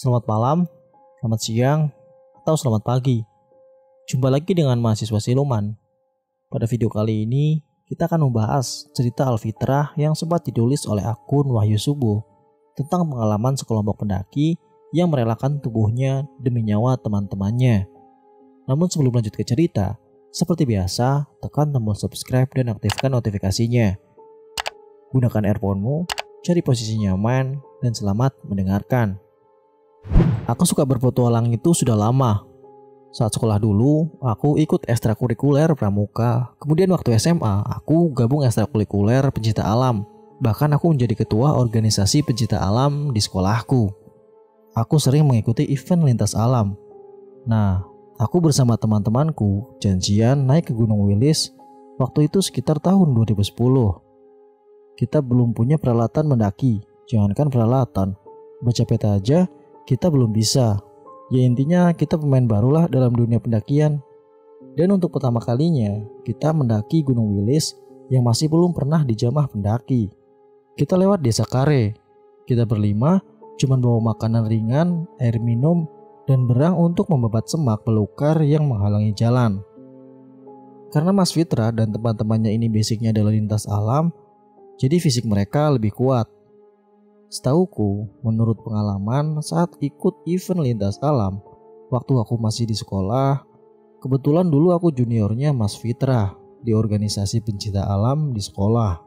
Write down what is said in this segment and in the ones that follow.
Selamat malam, selamat siang, atau selamat pagi. Jumpa lagi dengan mahasiswa siluman. Pada video kali ini, kita akan membahas cerita Alfitrah yang sempat ditulis oleh akun Wahyu Subuh tentang pengalaman sekelompok pendaki yang merelakan tubuhnya demi nyawa teman-temannya. Namun sebelum lanjut ke cerita, seperti biasa, tekan tombol subscribe dan aktifkan notifikasinya. Gunakan earphone-mu, cari posisi nyaman, dan selamat mendengarkan. Aku suka berpetualang itu sudah lama. Saat sekolah dulu, aku ikut ekstrakurikuler pramuka. Kemudian waktu SMA, aku gabung ekstrakurikuler pencinta alam. Bahkan aku menjadi ketua organisasi pencinta alam di sekolahku. Aku sering mengikuti event lintas alam. Nah, aku bersama teman-temanku janjian naik ke Gunung Wilis waktu itu sekitar tahun 2010. Kita belum punya peralatan mendaki, jangankan peralatan. Baca peta aja, kita belum bisa. Ya intinya kita pemain barulah dalam dunia pendakian. Dan untuk pertama kalinya, kita mendaki Gunung Wilis yang masih belum pernah dijamah pendaki. Kita lewat desa Kare. Kita berlima cuma bawa makanan ringan, air minum, dan berang untuk membabat semak belukar yang menghalangi jalan. Karena Mas Fitra dan teman-temannya ini basicnya adalah lintas alam, jadi fisik mereka lebih kuat. Setauku, menurut pengalaman saat ikut event lintas alam, waktu aku masih di sekolah, kebetulan dulu aku juniornya Mas Fitra di organisasi pencinta alam di sekolah.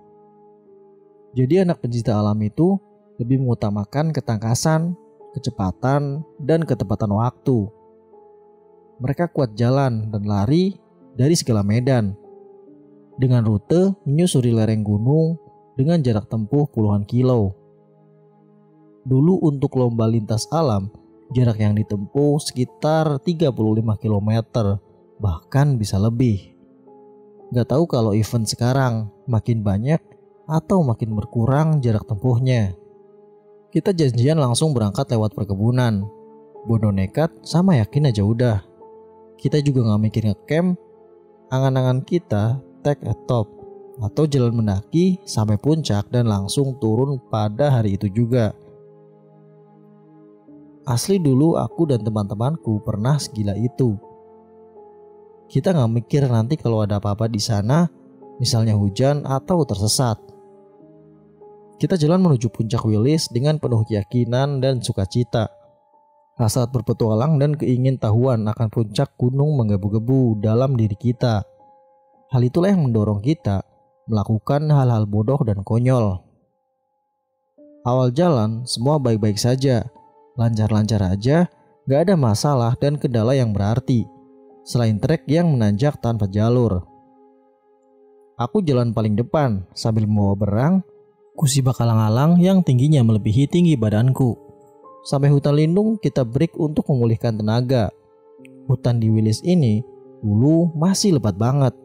Jadi anak pencinta alam itu lebih mengutamakan ketangkasan, kecepatan, dan ketepatan waktu. Mereka kuat jalan dan lari dari segala medan. Dengan rute menyusuri lereng gunung dengan jarak tempuh puluhan kilo. Dulu untuk lomba lintas alam, jarak yang ditempuh sekitar 35 km, bahkan bisa lebih. Gak tahu kalau event sekarang makin banyak atau makin berkurang jarak tempuhnya. Kita janjian langsung berangkat lewat perkebunan. Bodoh nekat sama yakin aja udah. Kita juga gak mikir ngecamp, angan-angan kita take a top atau jalan mendaki sampai puncak dan langsung turun pada hari itu juga. Asli dulu aku dan teman-temanku pernah segila itu. Kita nggak mikir nanti kalau ada apa-apa di sana, misalnya hujan atau tersesat. Kita jalan menuju puncak Wilis dengan penuh keyakinan dan sukacita. Rasa berpetualang dan keingin tahuan akan puncak gunung menggebu-gebu dalam diri kita. Hal itulah yang mendorong kita melakukan hal-hal bodoh dan konyol. Awal jalan semua baik-baik saja, lancar-lancar aja, gak ada masalah dan kendala yang berarti, selain trek yang menanjak tanpa jalur. Aku jalan paling depan sambil membawa berang, kusi bakalang-alang yang tingginya melebihi tinggi badanku. Sampai hutan lindung kita break untuk memulihkan tenaga. Hutan di Wilis ini dulu masih lebat banget.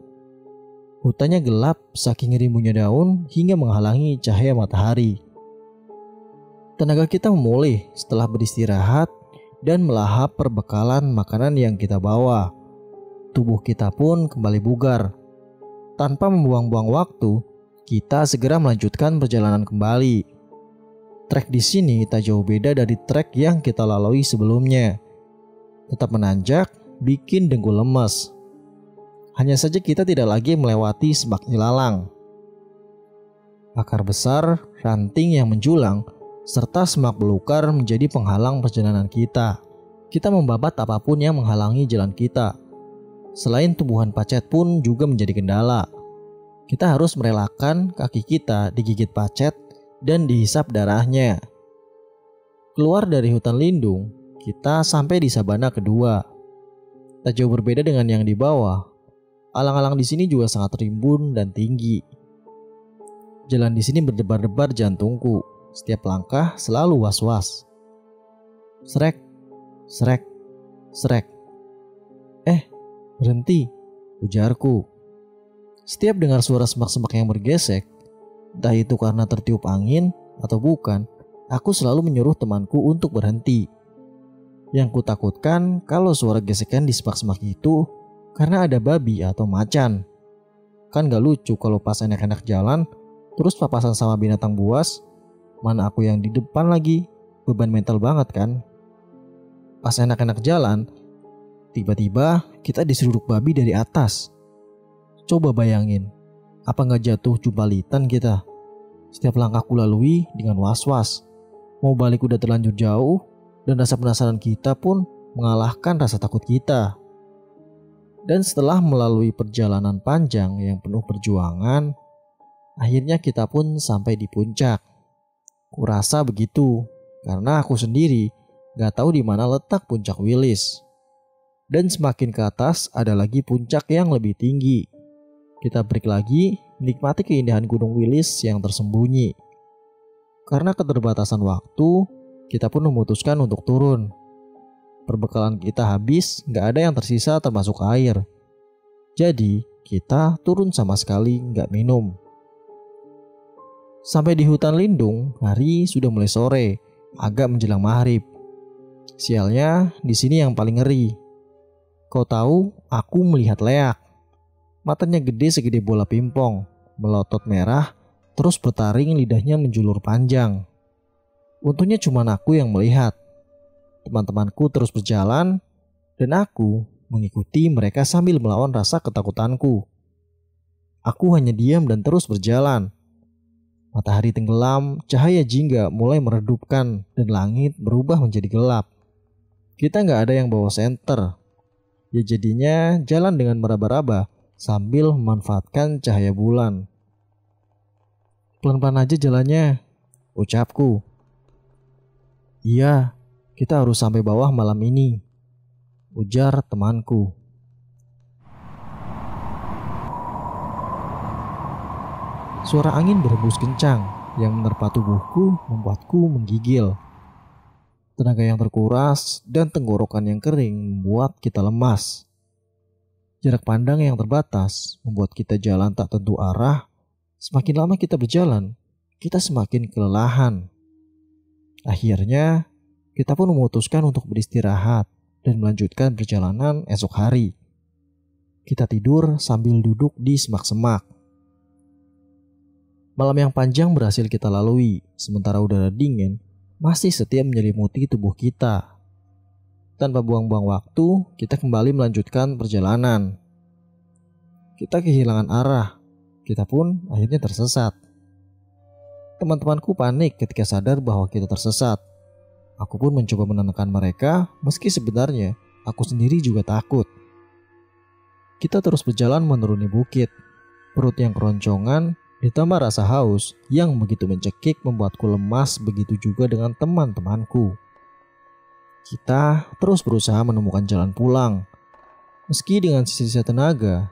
Hutannya gelap saking rimbunnya daun hingga menghalangi cahaya matahari. Tenaga kita memulih setelah beristirahat dan melahap perbekalan makanan yang kita bawa. Tubuh kita pun kembali bugar. Tanpa membuang-buang waktu, kita segera melanjutkan perjalanan kembali. Trek di sini tak jauh beda dari trek yang kita lalui sebelumnya. Tetap menanjak, bikin dengkul lemas. Hanya saja kita tidak lagi melewati semak ilalang. Akar besar, ranting yang menjulang, serta semak belukar menjadi penghalang perjalanan kita. Kita membabat apa pun yang menghalangi jalan kita. Selain tumbuhan pacet pun juga menjadi kendala. Kita harus merelakan kaki kita digigit pacet dan dihisap darahnya. Keluar dari hutan lindung, kita sampai di sabana kedua. Tak jauh berbeda dengan yang di bawah. Alang-alang di sini juga sangat rimbun dan tinggi. Jalan di sini berdebar-debar jantungku setiap langkah selalu was-was. Srek, srek, srek. Eh, berhenti, ujarku. Setiap dengar suara semak-semak yang bergesek, entah itu karena tertiup angin atau bukan, aku selalu menyuruh temanku untuk berhenti. Yang kutakutkan kalau suara gesekan di semak-semak itu karena ada babi atau macan. Kan gak lucu kalau pas enak-enak jalan, terus papasan sama binatang buas, Mana aku yang di depan lagi, beban mental banget kan? pas enak-enak jalan, tiba-tiba kita diseruduk babi dari atas. Coba bayangin, apa nggak jatuh jumpalitan kita? Setiap langkah ku lalui dengan was-was. Mau balik udah terlanjur jauh, dan rasa penasaran kita pun mengalahkan rasa takut kita. Dan setelah melalui perjalanan panjang yang penuh perjuangan, akhirnya kita pun sampai di puncak. Kurasa begitu, karena aku sendiri gak tahu di mana letak puncak Willis. Dan semakin ke atas ada lagi puncak yang lebih tinggi. Kita break lagi, menikmati keindahan Gunung Wilis yang tersembunyi. Karena keterbatasan waktu, kita pun memutuskan untuk turun. Perbekalan kita habis, gak ada yang tersisa termasuk air. Jadi, kita turun sama sekali gak minum. Sampai di hutan lindung, hari sudah mulai sore, agak menjelang maghrib. Sialnya, di sini yang paling ngeri. Kau tahu, aku melihat leak. Matanya gede segede bola pimpong, melotot merah, terus bertaring lidahnya menjulur panjang. Untungnya cuma aku yang melihat. Teman-temanku terus berjalan, dan aku mengikuti mereka sambil melawan rasa ketakutanku. Aku hanya diam dan terus berjalan. Matahari tenggelam, cahaya jingga mulai meredupkan, dan langit berubah menjadi gelap. Kita nggak ada yang bawa senter. Ya jadinya jalan dengan meraba-raba, sambil memanfaatkan cahaya bulan. Pelan-pelan aja jalannya, ucapku. Iya, kita harus sampai bawah malam ini, ujar temanku. Suara angin berhembus kencang yang menerpa tubuhku membuatku menggigil. Tenaga yang terkuras dan tenggorokan yang kering membuat kita lemas. Jarak pandang yang terbatas membuat kita jalan tak tentu arah. Semakin lama kita berjalan, kita semakin kelelahan. Akhirnya, kita pun memutuskan untuk beristirahat dan melanjutkan perjalanan esok hari. Kita tidur sambil duduk di semak-semak. Malam yang panjang berhasil kita lalui, sementara udara dingin masih setia menyelimuti tubuh kita. Tanpa buang-buang waktu, kita kembali melanjutkan perjalanan. Kita kehilangan arah, kita pun akhirnya tersesat. Teman-temanku panik ketika sadar bahwa kita tersesat. Aku pun mencoba menenangkan mereka, meski sebenarnya aku sendiri juga takut. Kita terus berjalan menuruni bukit. Perut yang keroncongan ditambah rasa haus yang begitu mencekik membuatku lemas begitu juga dengan teman-temanku. Kita terus berusaha menemukan jalan pulang. Meski dengan sisa-sisa tenaga,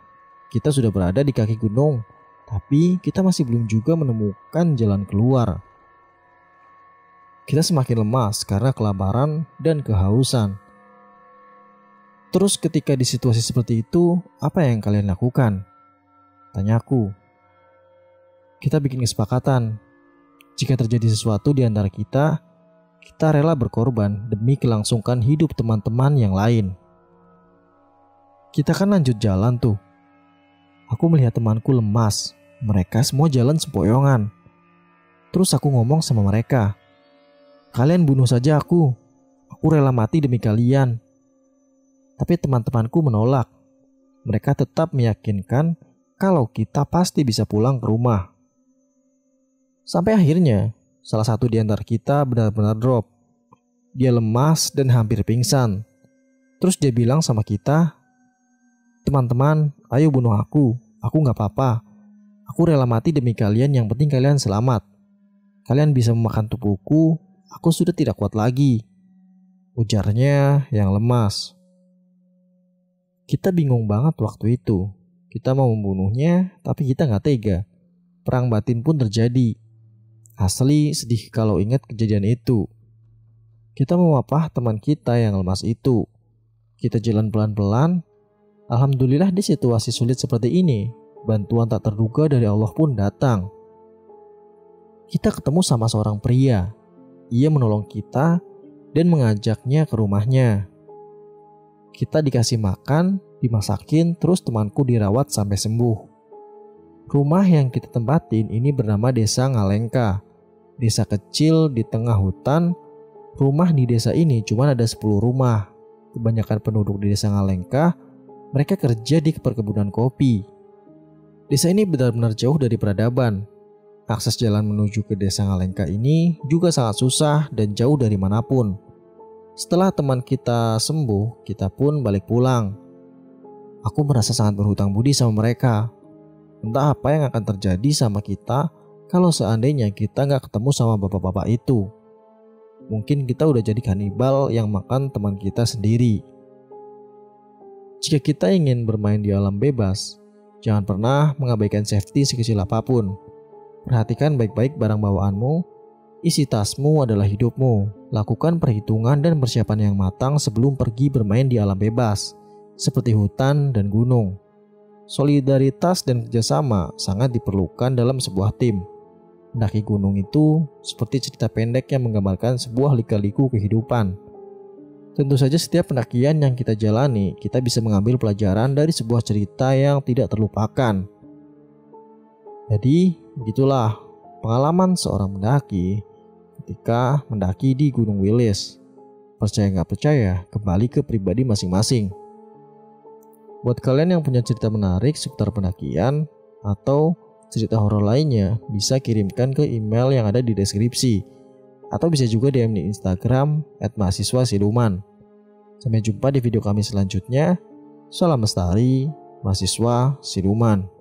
kita sudah berada di kaki gunung, tapi kita masih belum juga menemukan jalan keluar. Kita semakin lemas karena kelaparan dan kehausan. Terus ketika di situasi seperti itu, apa yang kalian lakukan? Tanyaku. Kita bikin kesepakatan. Jika terjadi sesuatu di antara kita, kita rela berkorban demi kelangsungkan hidup teman-teman yang lain. Kita kan lanjut jalan tuh. Aku melihat temanku lemas. Mereka semua jalan sempoyongan. Terus aku ngomong sama mereka. Kalian bunuh saja aku. Aku rela mati demi kalian. Tapi teman-temanku menolak. Mereka tetap meyakinkan kalau kita pasti bisa pulang ke rumah. Sampai akhirnya Salah satu di antara kita benar-benar drop. Dia lemas dan hampir pingsan. Terus dia bilang sama kita, Teman-teman, ayo bunuh aku. Aku gak apa-apa. Aku rela mati demi kalian, yang penting kalian selamat. Kalian bisa memakan tubuhku, aku sudah tidak kuat lagi. Ujarnya yang lemas. Kita bingung banget waktu itu. Kita mau membunuhnya, tapi kita gak tega. Perang batin pun terjadi. Asli sedih kalau ingat kejadian itu. Kita mewapah teman kita yang lemas itu. Kita jalan pelan-pelan. Alhamdulillah di situasi sulit seperti ini, bantuan tak terduga dari Allah pun datang. Kita ketemu sama seorang pria. Ia menolong kita dan mengajaknya ke rumahnya. Kita dikasih makan, dimasakin, terus temanku dirawat sampai sembuh. Rumah yang kita tempatin ini bernama Desa Ngalengka desa kecil di tengah hutan, Rumah di desa ini cuma ada 10 rumah. Kebanyakan penduduk di desa Ngalengka, mereka kerja di perkebunan kopi. Desa ini benar-benar jauh dari peradaban. Akses jalan menuju ke desa Ngalengka ini juga sangat susah dan jauh dari mana pun. Setelah teman kita sembuh, kita pun balik pulang. Aku merasa sangat berhutang budi sama mereka. Entah apa yang akan terjadi sama kita kalau seandainya kita nggak ketemu sama bapak-bapak itu mungkin kita udah jadi kanibal yang makan teman kita sendiri. Jika kita ingin bermain di alam bebas, jangan pernah mengabaikan safety sekecil apa pun. Perhatikan baik-baik barang bawaanmu, isi tasmu adalah hidupmu. Lakukan perhitungan dan persiapan yang matang sebelum pergi bermain di alam bebas, seperti hutan dan gunung. Solidaritas dan kerjasama sangat diperlukan dalam sebuah tim. Mendaki gunung itu seperti cerita pendek yang menggambarkan sebuah lika-liku kehidupan. Tentu saja setiap pendakian yang kita jalani, kita bisa mengambil pelajaran dari sebuah cerita yang tidak terlupakan. Jadi, begitulah pengalaman seorang pendaki ketika mendaki di Gunung Wilis. Percaya nggak percaya, kembali ke pribadi masing-masing. Buat kalian yang punya cerita menarik seputar pendakian atau cerita horor lainnya bisa kirimkan ke email yang ada di deskripsi atau bisa juga DM di Instagram @mahasiswa siluman. Sampai jumpa di video kami selanjutnya. Salam lestari, mahasiswa siluman.